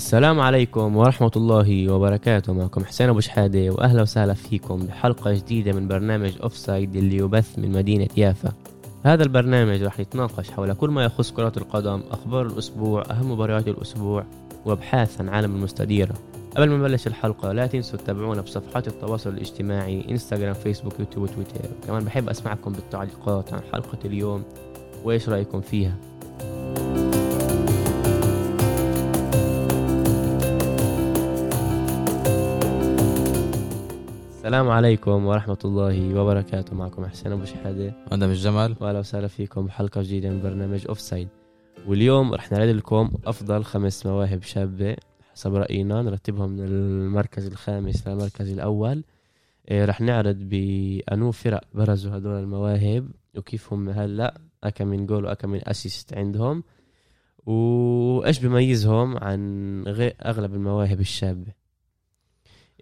السلام عليكم ورحمة الله وبركاته. معكم حسين أبو شحادة وأهلا وسهلا فيكم بحلقة جديدة من برنامج offside اللي يبث من مدينة يافا. هذا البرنامج رح يتناقش حول كل ما يخص كرة القدم أخبار الأسبوع أهم مباريات الأسبوع وأبحاث عن عالم المستديرة. قبل ما نبلش الحلقة لا تنسوا تتابعونا بصفحات التواصل الاجتماعي إنستغرام فيسبوك يوتيوب وتويتر. كمان بحب أسمعكم بالتعليقات عن حلقة اليوم وإيش رأيكم فيها؟ السلام عليكم ورحمة الله وبركاته. معكم حسين أبو شحادة. أنا مش جمال. وأهلا وسهلا فيكم بحلقة جديدة من برنامج أوف سايد واليوم رح نعرض لكم أفضل خمس مواهب شابة حسب رأينا. نرتبهم من المركز الخامس للمركز الأول. إيه، رح نعرض بأنو فرق برزوا هدول المواهب وكيف هم هلأ أكم من جول وأكم من assist عندهم. وإيش بميزهم عن غير أغلب المواهب الشابة؟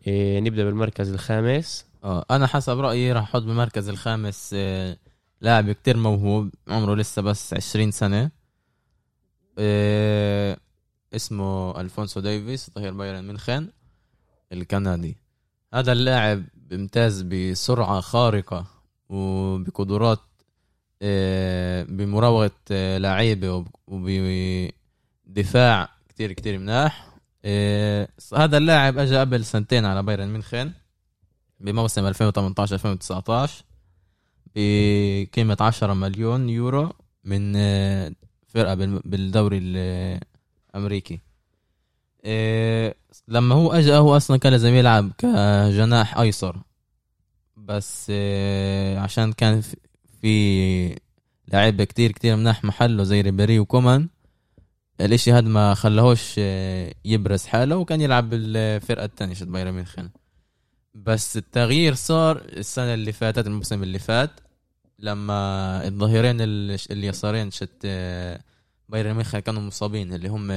إيه نبدأ بالمركز الخامس. آه أنا حسب رأيي راح أحط بالمركز الخامس آه، لاعب كتير موهوب عمره لسه بس 20 سنة. آه، اسمه ألفونسو ديفيس ظهير بايرن ميونخن الكندي. هذا اللاعب بيمتاز بسرعة خارقة وبقدرات آه، بمراوغة لعيبة وبدفاع كتير كتير مناح. آه، هذا اللاعب اجى قبل سنتين على بايرن ميونخن بموسم 2018 2019 بقيمة 10 مليون يورو من آه، فرقة بال- بالدوري الأمريكي. آه، لما هو اجى هو أصلا كان لازم يلعب كجناح أيسر. بس آه، عشان كان في- في لعيبة كتير كتير مناح محله زي ريبيري وكومان الاشي هذا ما خلاهوش آه، يبرز حاله؟ وكان يلعب بالفرقة الثانية شت بايرن ميونخن بس التغيير صار السنة اللي فاتت الموسم اللي فات لما الظهيرين ال- اليسارين شت آه، بايرن ميونخن كانوا مصابين اللي هم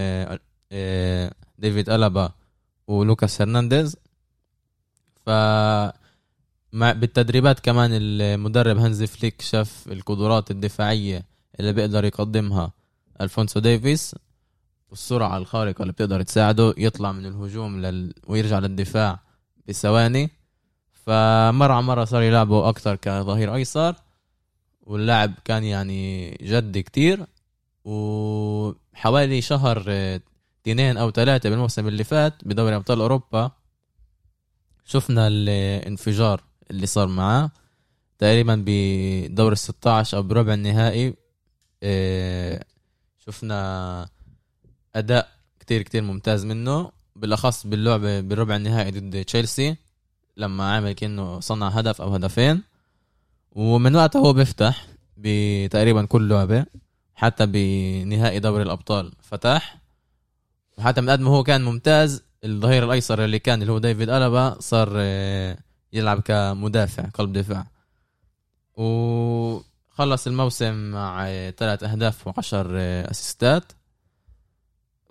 آه، ديفيد ألابا ولوكاس هرنانديز. ف مع بالتدريبات كمان المدرب هانزي فليك شاف القدرات الدفاعية اللي بيقدر يقدمها ألفونسو ديفيس. والسرعة الخارقة اللي بتقدر تساعده يطلع من الهجوم لل... ويرجع للدفاع بثواني. فمرة على مرة صار يلعبه أكتر كظهير أيسر واللاعب كان يعني جد كتير وحوالي شهر اثنين أو ثلاثة بالموسم اللي فات بدوري أبطال أوروبا شفنا الانفجار اللي صار معاه. تقريبا بدور ال 16 أو بربع النهائي آه، شفنا أداء كتير كتير ممتاز منه بالأخص باللعبه بالربع النهائي ضد تشيلسي لما عمل كأنه صنع هدف أو هدفين. ومن وقتها هو بيفتح بتقريبا كل لعبة حتى بنهائي دوري الأبطال فتح. وحتى من قد ما هو كان ممتاز الظهير الأيسر اللي كان اللي هو ديفيد ألابا صار آه، يلعب كمدافع قلب دفاع. وخلص الموسم مع ثلاث أهداف وعشر آه، أسيستات.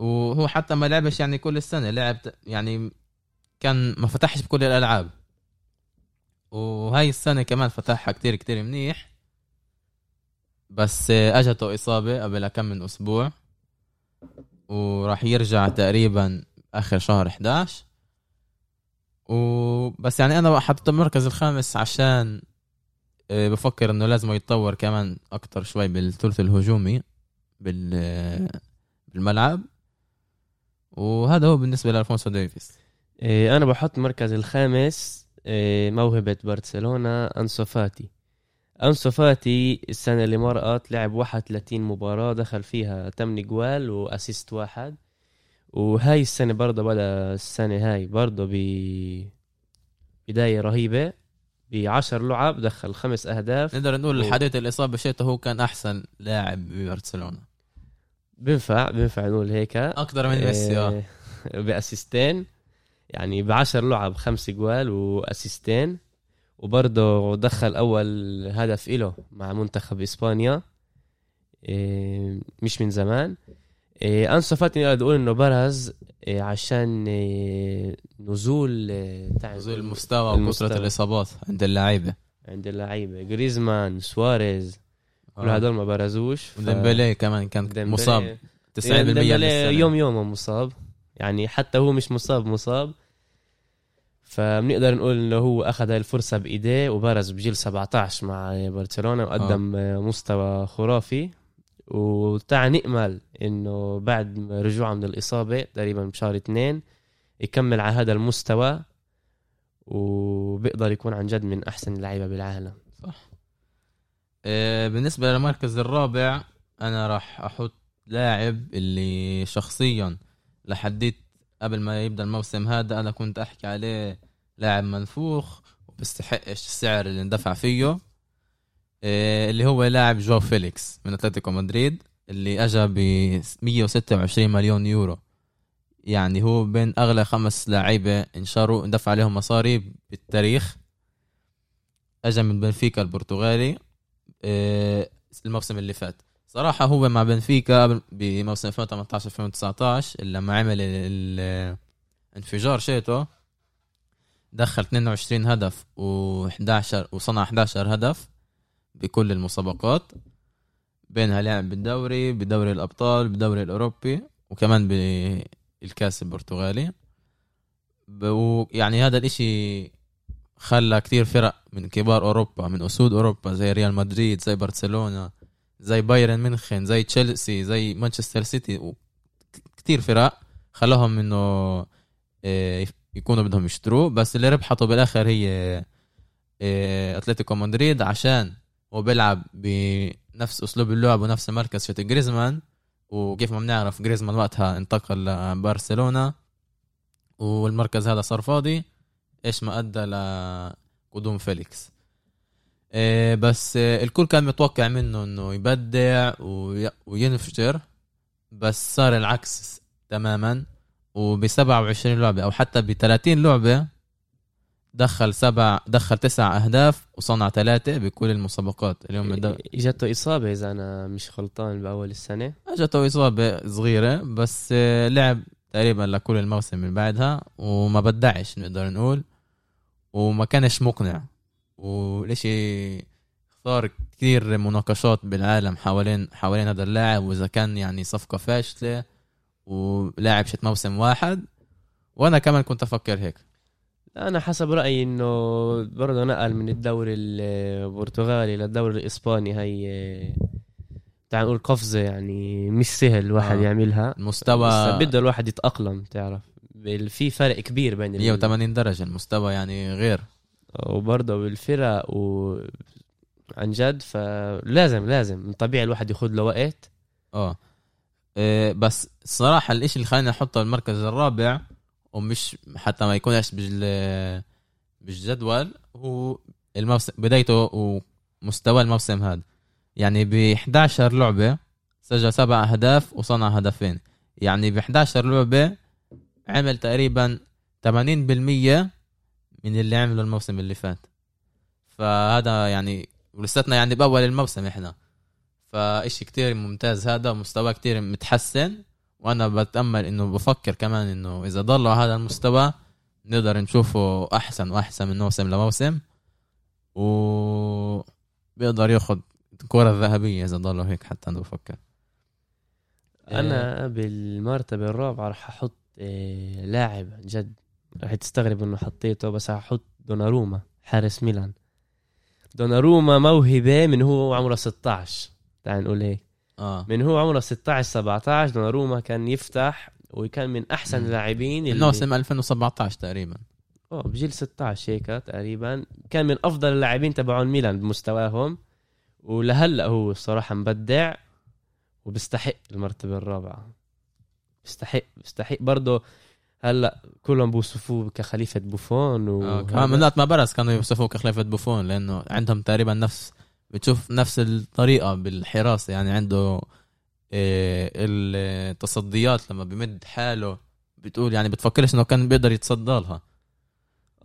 وهو حتى ما لعبش يعني كل السنة لعب يعني كان ما فتحش بكل الألعاب. وهاي السنة كمان فتحها كتير كتير منيح. بس أجته إصابة قبل كم من أسبوع. وراح يرجع تقريبا آخر شهر 11 وبس يعني أنا حطيته المركز الخامس عشان آه، بفكر إنه لازم يتطور كمان أكتر شوي بالثلث الهجومي بال بالملعب. وهذا هو بالنسبة لألفونسو ديفيس. إيه أنا بحط المركز الخامس إيه موهبة برشلونة أنسو فاتي. أنسو فاتي السنة اللي مرقت لعب 31 مباراة دخل فيها 8 جوال و assist واحد. وهاي السنة برضه بدأ السنة هاي برضه ب بداية رهيبة. بعشر لعب دخل خمس أهداف. نقدر نقول و- لحديت الإصابة شيته هو كان أحسن لاعب ببرشلونة. بنفع بنفع نقول هيك. أكثر من ميسي آه. بأسيستين. يعني بعشر لعب خمس جوال وأسيستين. وبرضه دخل أول هدف إله مع منتخب إسبانيا. إيه، مش من زمان. إيه، أنسو فاتي نقدر نقول إنه برز عشان نزول تاع نزول المستوى المستوى. وكثره الإصابات عند اللعيبة. عند اللعيبة. جريزمان سواريز. كل آه. هدول ما برزوش ف- وديمبلي كمان كان ديمبلي- مصاب 90% ديمبلي. يوم يوم مصاب يعني حتى هو مش مصاب مصاب فبنقدر نقول إنه هو أخذ هاي الفرصة بإيديه وبرز بجيل 17 مع برشلونة وقدم آه. مستوى خرافي وتع نأمل إنه بعد رجوعه من الإصابة تقريبا بشهر اثنين يكمل على هذا المستوى وبيقدر يكون عن جد من أحسن اللعيبة بالعالم صح بالنسبة للمركز الرابع أنا راح أحط لاعب اللي شخصيا لحديت قبل ما يبدأ الموسم هذا أنا كنت أحكي عليه لاعب منفوخ وبيستحقش السعر اللي اندفع فيه إيه اللي هو لاعب جو فيليكس من أتلتيكو مدريد اللي اجى ب 126 مليون يورو. يعني هو بين أغلى خمس لاعيبة انشروا اندفع عليهم مصاري بالتاريخ. اجى من بنفيكا البرتغالي. الموسم اللي فات. صراحة هو مع بنفيكا بموسم 2018 2019 لما عمل الانفجار شيتو دخل 22 هدف و11 وصنع 11 هدف بكل المسابقات بينها لعب بالدوري بدوري الأبطال بدوري الأوروبي وكمان بالكاس البرتغالي. ويعني هذا الإشي خلى كتير فرق من كبار أوروبا من أسود أوروبا زي ريال مدريد زي برشلونة زي بايرن ميونخن زي تشيلسي زي مانشستر سيتي. كتير فرق خلاهم إنه آه، يكونوا بدهم يشتروه. بس اللي ربحته بالآخر هي آه، أتلتيكو مدريد عشان هو بيلعب بنفس أسلوب اللعب ونفس المركز شت جريزمان. وكيف ما بنعرف جريزمان وقتها انتقل لبرشلونة والمركز هذا صار فاضي. إيش ما أدى لقدوم فيليكس. إيه بس الكل كان متوقع منه إنه يبدع وينفجر بس صار العكس تماما. وب 27 لعبة أو حتى ب 30 لعبة دخل سبع دخل تسع أهداف وصنع ثلاثة بكل المسابقات. اليوم. إجته إصابة إذا أنا مش غلطان بأول السنة. إجته إصابة صغيرة بس لعب تقريبا لكل الموسم من بعدها وما بدعش نقدر نقول. وما كانش مقنع. والشيء صار كثير مناقشات بالعالم حوالين حوالين هذا اللاعب وإذا كان يعني صفقة فاشلة ولاعب شت موسم واحد. وأنا كمان كنت أفكر هيك. أنا حسب رأيي إنه برضه نقل من الدوري البرتغالي للدوري الإسباني هي تعال نقول قفزة يعني مش سهل الواحد آه. يعملها. المستوى بده الواحد يتأقلم تعرف في فرق كبير بين 180 درجة المستوى يعني غير. وبرضه بالفرق و عن جد فلازم لازم طبيعي الواحد ياخذ له وقت آه إيه بس الصراحة الإشي اللي خليني أحطه المركز الرابع ومش حتى ما يكونش بال بالجدول هو الموسم بدايته ومستوى الموسم هذا. يعني ب 11 لعبة سجل سبع أهداف وصنع هدفين. يعني ب 11 لعبة عمل تقريبا 80% من اللي عمله الموسم اللي فات. فهذا يعني ولساتنا يعني بأول الموسم إحنا. فإشي كتير ممتاز هذا ومستوى كتير متحسن. وأنا بتأمل إنه بفكر كمان إنه إذا ضل على هذا المستوى نقدر نشوفه أحسن وأحسن من موسم لموسم. و بيقدر ياخذ الكرة الذهبية إذا ضلوا هيك حتى أنا بفكر. أنا بالمرتبة الرابعة راح أحط إيه لاعب جد. راح تستغرب إنه حطيته بس راح أحط دوناروما حارس ميلان. دوناروما موهبة من هو عمره 16 تعال نقول هيك آه. من هو عمره 16 17 دوناروما كان يفتح وكان من أحسن اللاعبين اللي موسم 2017 تقريبا. آه بجيل 16 هيك تقريبا. كان من أفضل اللاعبين تبعون ميلان بمستواهم. ولهلأ هو الصراحة مبدع وبيستحق المرتبة الرابعة. بيستحق بيستحق برضه هلا كلهم بوصفوه كخليفة بوفون و آه كمان من ما برز كانوا يوصفوه كخليفة بوفون لأنه عندهم تقريبا نفس بتشوف نفس الطريقة بالحراسة. يعني عنده إيه التصديات لما بمد حاله بتقول يعني بتفكرش إنه كان بيقدر يتصدى لها.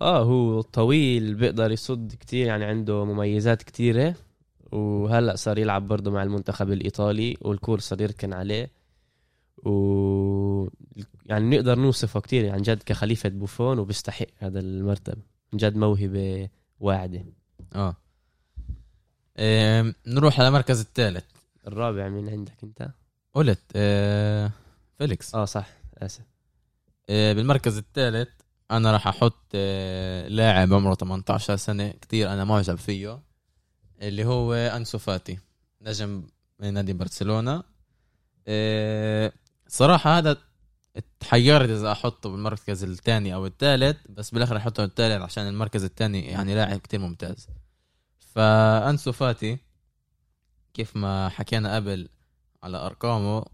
آه هو طويل بيقدر يصد كتير يعني عنده مميزات كتيرة. وهلا صار يلعب برضه مع المنتخب الإيطالي والكل صار يركن عليه. و يعني نقدر نوصفه كتير عن يعني جد كخليفة بوفون وبيستحق هذا المرتبة عن جد موهبة واعدة. آه. إيه نروح على المركز الثالث. الرابع مين عندك أنت؟ قلت إيه فيليكس. آه صح. آسف. آه، بالمركز الثالث أنا راح أحط آه، لاعب عمره 18 سنة كتير أنا معجب فيه اللي هو أنسو فاتي نجم من نادي برشلونة. آه، صراحة هذا تحيرت إذا أحطه بالمركز الثاني أو الثالث بس بالاخر أحطه الثالث عشان المركز الثاني يعني لاعب كتير ممتاز. فأنسو فاتي كيف ما حكينا قبل على أرقامه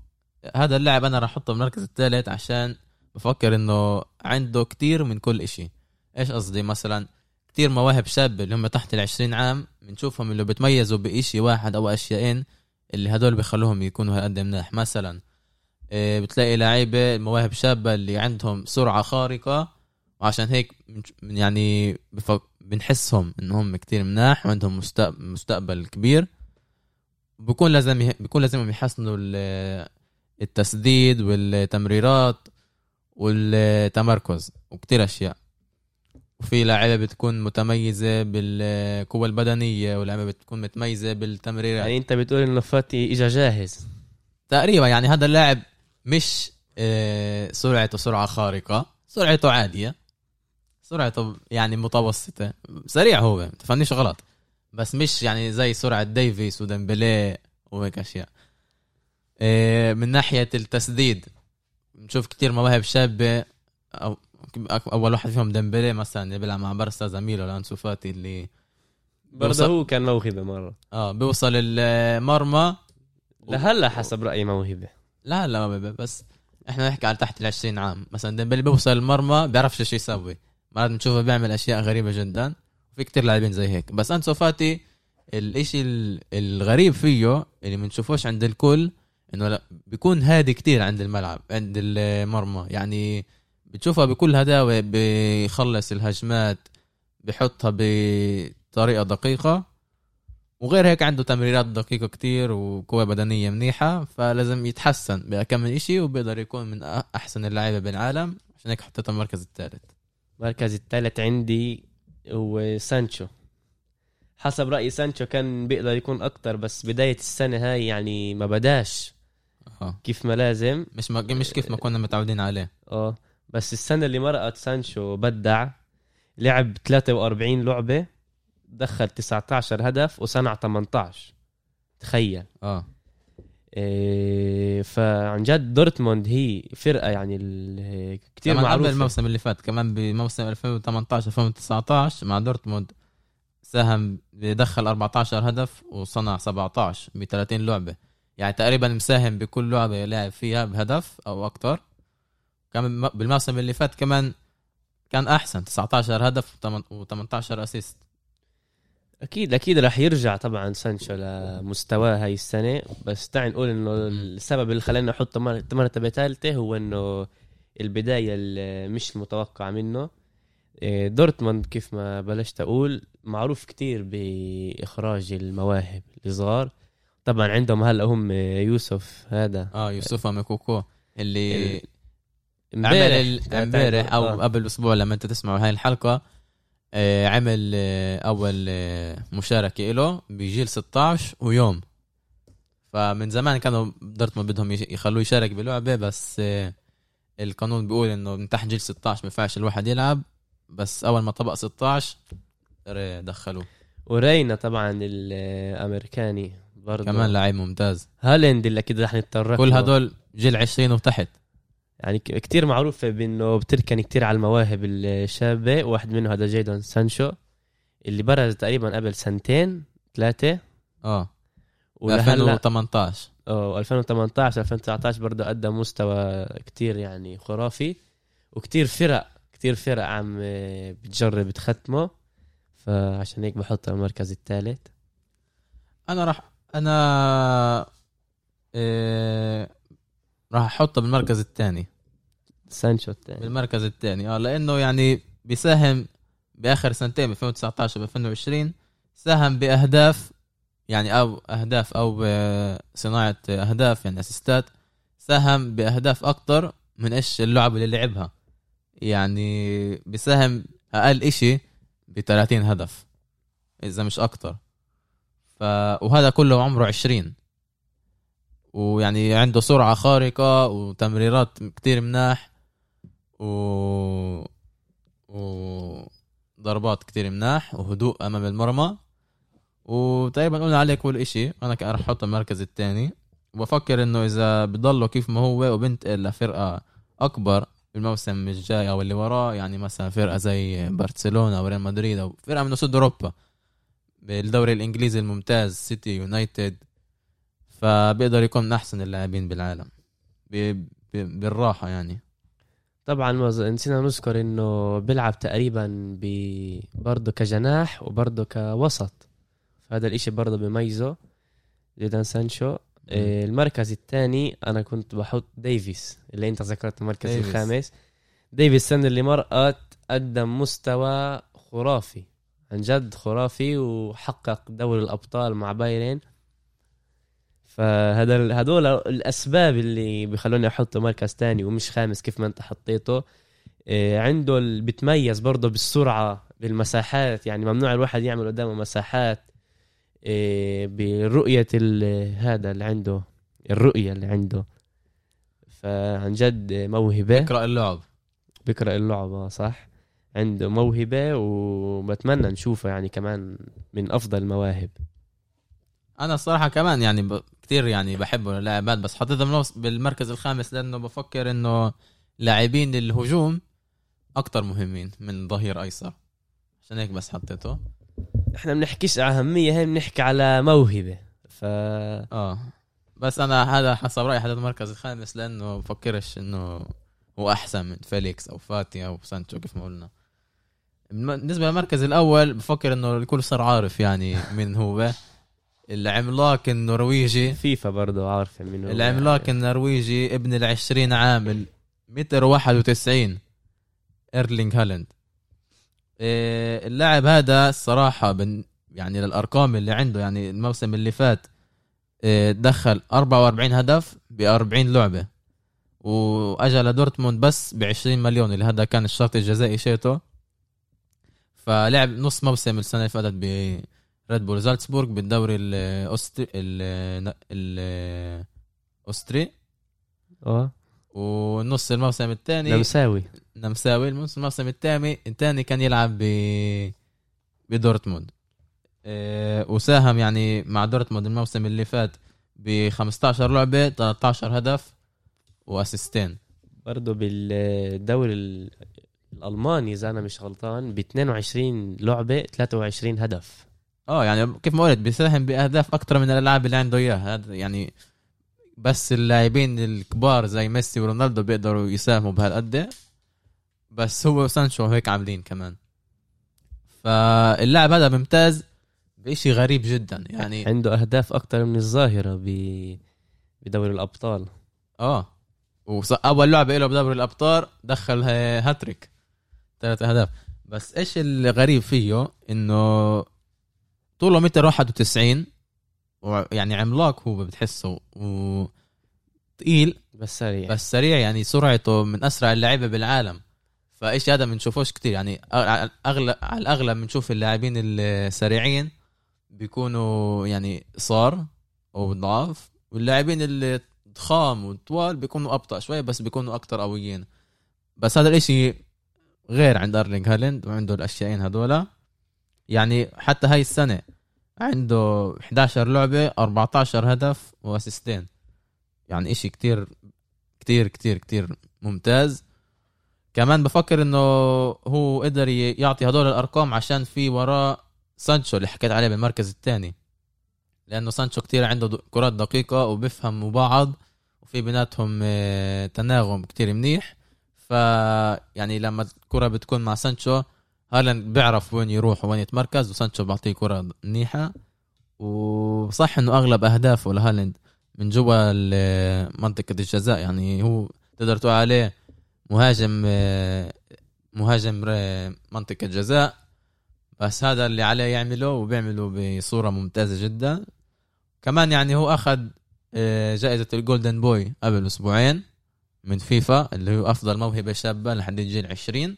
هذا اللاعب أنا راح أحطه بالمركز الثالث عشان بفكر إنه عنده كتير من كل إشي. إيش قصدي؟ مثلا كتير مواهب شابة اللي هم تحت العشرين عام بنشوفهم اللي بتميزوا بإشي واحد أو أشيائين اللي هدول بيخلوهم يكونوا هالقد مناح مثلا بتلاقي لعيبة مواهب شابة اللي عندهم سرعة خارقة وعشان هيك يعني بفك... بنحسهم إنهم كتير مناح وعندهم مستقبل, كبير. بكون لازم. بكون لازم يحسنوا التسديد والتمريرات والتمركز وكتير أشياء. وفي لعيبة بتكون متميزة بالقوة البدنية ولعيبة بتكون متميزة بالتمريرات يعني أنت بتقول إنه فاتي اجى جاهز. تقريبا يعني هذا اللاعب مش آه، سرعته سرعة خارقة. سرعته عاديه سرعته يعني متوسطة. سريع هو تفهمنيش غلط. بس مش يعني زي سرعة ديفيس وديمبلي وهيك أشياء. آه، من ناحية التسديد بنشوف كتير مواهب شابة. أو أول واحد فيهم ديمبلي مثلا اللي بيلعب مع برسا زميله لأنسو فاتي اللي برضه هو كان موهبة مرة. آه بيوصل المرمى. لهلا حسب رأيي موهبة. لا لا موهبه بس إحنا نحكي على تحت ال 20 عام. مثلا ديمبلي بيوصل المرمى بيعرفش شو يسوي. مرات بنشوفه بيعمل أشياء غريبة جدا. وفي كتير لاعبين زي هيك. بس أنسو فاتي الإشي الغريب فيه اللي بنشوفوش عند الكل إنه لا بيكون هادي كتير عند الملعب عند المرمى. يعني بتشوفها بكل هداوة بيخلص الهجمات بحطها بطريقة دقيقة. وغير هيك عنده تمريرات دقيقة كتير وقوة بدنية منيحة فلازم يتحسن بكم من إشي وبيقدر يكون من أحسن اللعيبة بالعالم. عشان هيك حطيته المركز الثالث. المركز الثالث عندي هو سانشو. حسب رأيي سانشو كان بيقدر يكون أكتر بس بداية السنة هاي يعني ما بداش. كيف ما لازم. مش ما مش كيف ما كنا متعودين عليه. أه. بس السنة اللي مرقت سانشو بدع لعب 43 لعبة. دخل 19 هدف وصنع 18 تخيل. آه. إيه فعن جد دورتموند هي فرقة يعني كثير معروفه قبل الموسم اللي فات كمان بموسم 2018 2019 مع دورتموند ساهم بدخل 14 هدف وصنع 17 ب 30 لعبة. يعني تقريبا مساهم بكل لعبة لاعب فيها بهدف أو أكثر كان بالموسم اللي فات كمان كان أحسن 19 هدف و18 assist أكيد أكيد راح يرجع طبعا سانشو لمستواه هاي السنة. بس تعال نقول إنه السبب اللي خلاني أحطه مرتبه ثالثه هو إنه البداية اللي مش المتوقعه منه. إيه، دورتموند كيف ما بلشت أقول معروف كتير بإخراج المواهب الصغار. طبعا عندهم هلا هم يوسف هذا. آه يوسف موكوكو اللي امبارح امبارح أو آه. قبل أسبوع لما أنت تسمعوا هاي الحلقة. آه عمل آه أول آه مشاركة له بجيل 16 ويوم. فمن زمان كانوا دورتموند بدهم يخلوه يشارك بلعبة بس آه القانون بيقول إنه من تحت جيل 16 ما ينفعش الواحد يلعب. بس أول ما طبق 16 دخلوه. ورينا طبعا الامريكاني برضه كمان لعيب ممتاز. هالند اللي أكيد رح نتطرق كل هدول جيل 20 وتحت. يعني كتير معروف بإنه بتركن كتير على المواهب الشابة. واحد منه هذا جيدون سانشو اللي برز تقريبا قبل سنتين ثلاثة. آه. 2018 آه 2018 2019 برضه قدم مستوى كتير يعني خرافي. وكتير فرق كتير فرق عم بتجرب تختمه فعشان هيك بحطه المركز الثالث. أنا راح أنا إيه راح أحطه بالمركز الثاني. سانشو الثاني. بالمركز الثاني. آه لأنه يعني بيساهم بآخر سنتين ب 2019 ب 2020 ساهم بأهداف يعني أو أهداف أو صناعة أهداف يعني أسيستات ساهم بأهداف أكتر من إيش اللعب اللي لعبها. يعني بيساهم أقل إشي ب 30 هدف إذا مش أكتر. ف وهذا كله عمره 20 ويعني عنده سرعة خارقة وتمريرات كتير مناح. و وضربات كتير مناح وهدوء أمام المرمى. وتقريبا قلنا عليه كل إشي. أنا رح أحطه المركز الثاني. وبفكر إنه إذا بضله كيف ما هو وبنتقل لفرقة أكبر الموسم الجاي أو اللي وراه يعني مثلا فرقة زي برشلونة أو ريال مدريد أو فرقة من وسط أوروبا بالدوري الإنجليزي الممتاز سيتي يونايتد فبيقدر يكون من أحسن اللاعبين بالعالم. بالراحة يعني. طبعا ما نسينا نذكر إنه بيلعب تقريبا ب برضه كجناح وبرضه كوسط. فهذا الإشي برضه بيميزه. جدان سانشو. إيه، المركز الثاني أنا كنت بحط ديفيس اللي أنت ذكرت المركز ديفيس. الخامس. ديفيس السنة اللي مرقت قدم مستوى خرافي عن جد خرافي وحقق دوري الأبطال مع بايرن. فهذا هدول الأسباب اللي بيخلوني أحطه مركز تاني ومش خامس كيف ما أنت حطيته. إيه، عنده بتميز برضه بالسرعة بالمساحات. يعني ممنوع الواحد يعمل قدامه مساحات إيه، برؤية هذا اللي عنده الرؤية اللي عنده. فعن جد موهبة. اقرا اللعب. بيقرأ اللعبه صح. عنده موهبة وبتمنى نشوفه يعني كمان من أفضل المواهب. أنا الصراحة كمان يعني ب... كتير يعني بحبه اللاعبات بس حطيته بالنص- بالمركز الخامس لأنه بفكر إنه لاعبين الهجوم أكتر مهمين من ظهير أيسر. عشان هيك بس حطيته. إحنا بنحكيش على أهمية هي بنحكي على موهبة. ف آه. بس أنا هذا حسب رأيي حطيته المركز الخامس لأنه بفكرش إنه هو أحسن من فيليكس أو فاتي أو سانشو كيف ما قلنا. بالنسبة للمركز الأول بفكر إنه الكل صار عارف يعني من هو. العملاق النرويجي. فيفا برضه عارفة منه. العملاق النرويجي ابن العشرين عام متر واحد وتسعين ايرلينج هالاند. إيه، اللاعب هذا الصراحة بن يعني للأرقام اللي عنده يعني الموسم اللي فات إيه، دخل 44 هدف ب 40 لعبة. وأجا لدورتموند بس ب 20 مليون اللي هذا كان الشرط الجزائي شيته. فلعب نص موسم السنة اللي فاتت ب ريد بول زالتسبورغ بالدوري الأوستري ال- ال- الأوستري آه. ونص الموسم الثاني لمساوي نمساوي. الموسم الموسم الثاني الثاني كان يلعب ب بدورتموند. إيه، وساهم يعني مع دورتموند الموسم اللي فات ب 15 لعبة 13 هدف وأسيستين. برضه بالدوري ال- الألماني إذا أنا مش غلطان ب 22 لعبة 23 هدف. آه يعني كيف ما قلت بيساهم بأهداف أكثر من الألعاب اللي عنده إياها. هذا يعني بس اللاعبين الكبار زي ميسي ورونالدو بيقدروا يساهموا بهالقد. بس هو وسانشو هيك عاملين كمان. فاللاعب هذا ممتاز بشيء غريب جدا يعني عنده أهداف أكثر من الظاهرة ب بدوري الأبطال. آه وص- أول لعبة له بدوري الأبطال دخل هاتريك. ثلاث أهداف. بس إيش الغريب فيه؟ إنه طوله متر 91 ويعني عملاق هو بتحسه وثقيل بس سريع. بس سريع يعني سرعته من أسرع اللعيبة بالعالم. فإيش هذا بنشوفوش كتير. يعني أ- على الأغلب بنشوف اللاعبين السريعين بيكونوا يعني صار أو ضعاف. واللاعبين اللي ضخام وطوال بيكونوا أبطأ شوي بس بيكونوا أكتر قويين. بس هذا الإشي غير عند أرلينج هالاند وعنده الاشيائين هذولا يعني حتى هاي السنة عنده 11 لعبة 14 هدف وأسيستين. يعني إشي كتير كتير كتير كتير ممتاز. كمان بفكر إنه هو قدر يعطي هدول الأرقام عشان في وراه سانشو اللي حكيت عليه بالمركز الثاني. لأنه سانشو كتير عنده كرات دقيقة وبفهم بعض وفي بيناتهم آه، تناغم كتير منيح. ف يعني لما الكرة بتكون مع سانشو هالاند بيعرف وين يروح وين يتمركز وسانشو بيعطيه كرة منيحة. وصح إنه أغلب أهدافه لهالاند من جوا منطقة الجزاء يعني هو تقدر تقول عليه مهاجم مهاجم منطقة جزاء بس هذا اللي عليه يعمله وبيعمله بصورة ممتازة جدا. كمان يعني هو أخذ آه، جائزة ال Golden Boy قبل أسبوعين من فيفا اللي هو أفضل موهبة شابة لحد الجيل 20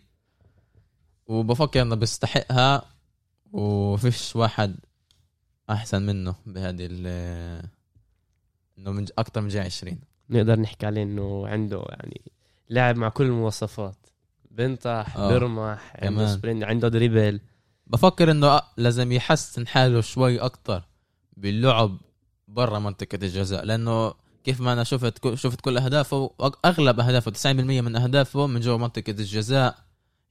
وبفكر انه بيستحقها وفيش واحد أحسن منه بهذه ال- إنه من أكثر من جيل 20 نقدر نحكي عليه إنه عنده يعني لاعب مع كل المواصفات. بنطح آه. بيرمح عنده. sprint عنده dribble. بفكر إنه لازم يحسن حاله شوي أكتر باللعب برا منطقة الجزاء. لأنه كيف ما أنا شفت شفت كل أهدافه أغلب أهدافه 90% من أهدافه من جوا منطقة الجزاء.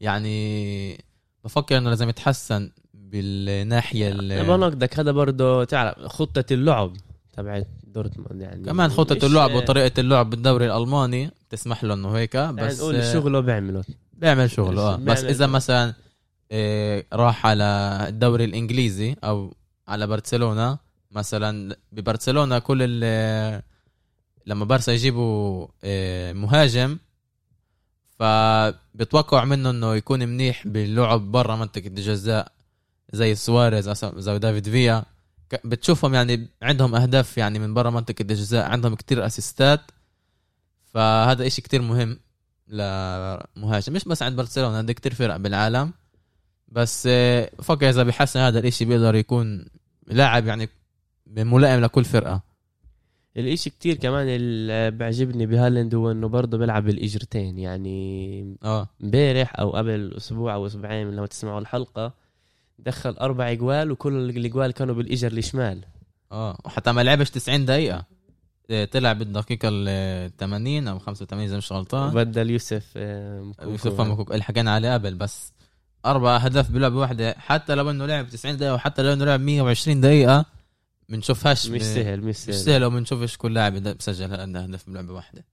يعني بفكر إنه لازم يتحسن بالناحية ال- أنا بنقدك هذا برضه تعرف خطة اللعب تبعت دورتموند يعني. كمان مش- اللعب وطريقة اللعب بالدوري الألماني تسمح له إنه هيك يعني بس نقول شغله بيعمله بيعمل شغله آه. بس إذا. مثلا إيه راح على الدوري الإنجليزي أو على برشلونة مثلا ببرشلونة كل ال- لما بارسا يجيبوا إيه مهاجم فبتوقع منه إنه يكون منيح باللعب برا منطقة الجزاء زي سواريز زي دافيد فيا. بتشوفهم يعني عندهم أهداف يعني من برا منطقة الجزاء عندهم كتير أسيستات. فهذا إشي كتير مهم لمهاجم. مش بس عند برشلونة عندك كتير فرق بالعالم. بس آه، بفكر إذا بيحسن هذا الإشي بيقدر يكون لاعب يعني ملائم لكل فرقة. الإشي كتير كمان اللي بيعجبني بهالاند هو إنه برضه بيلعب بالإجرتين يعني آه. امبارح أو قبل أسبوع أو أسبوعين لما تسمعوا الحلقة دخل أربع إجوال وكل الإجوال كانوا بالإجر الشمال. آه. وحتى ما لعبش 90 دقيقة. آه، طلع بالدقيقة ال 80 أو 85 إذا مش غلطان. بدل يوسف آه، مكوكو. يوسف مكوك اللي حكينا عليه قبل بس. أربع اهداف بلعبه واحدة. حتى لو إنه لعب 90 دقيقة وحتى لو إنه لعب 120 دقيقة بنشوفهاش مش سهل مش مش سهل. سهل وبنشوفش كل لاعب هالقد اهداف بلعبه واحدة.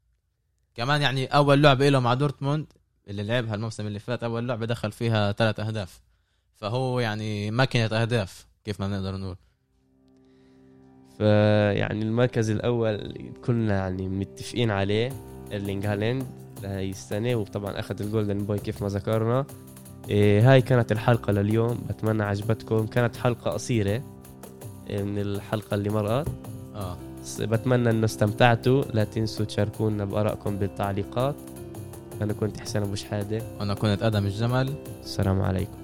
كمان يعني أول لعبة له مع دورتموند اللي لعبها الموسم اللي فات أول لعبة دخل فيها ثلاث أهداف. فهو يعني ماكينة أهداف كيف ما نقدر نقول. فيعني المركز الأول كلنا يعني متفقين عليه ايرلينج هالاند لهي السنة وطبعا أخذ ال Golden Boy كيف ما ذكرنا. إيه هاي كانت الحلقة لليوم. بتمنى عجبتكم. كانت حلقة قصيرة. إيه، من الحلقة اللي مرقت. آه. بتمنى إنه استمتعتوا. لا تنسوا تشاركونا بآرائكم بالتعليقات. أنا كنت حسين أبو شحادة. أنا كنت آدم الجمل. السلام عليكم.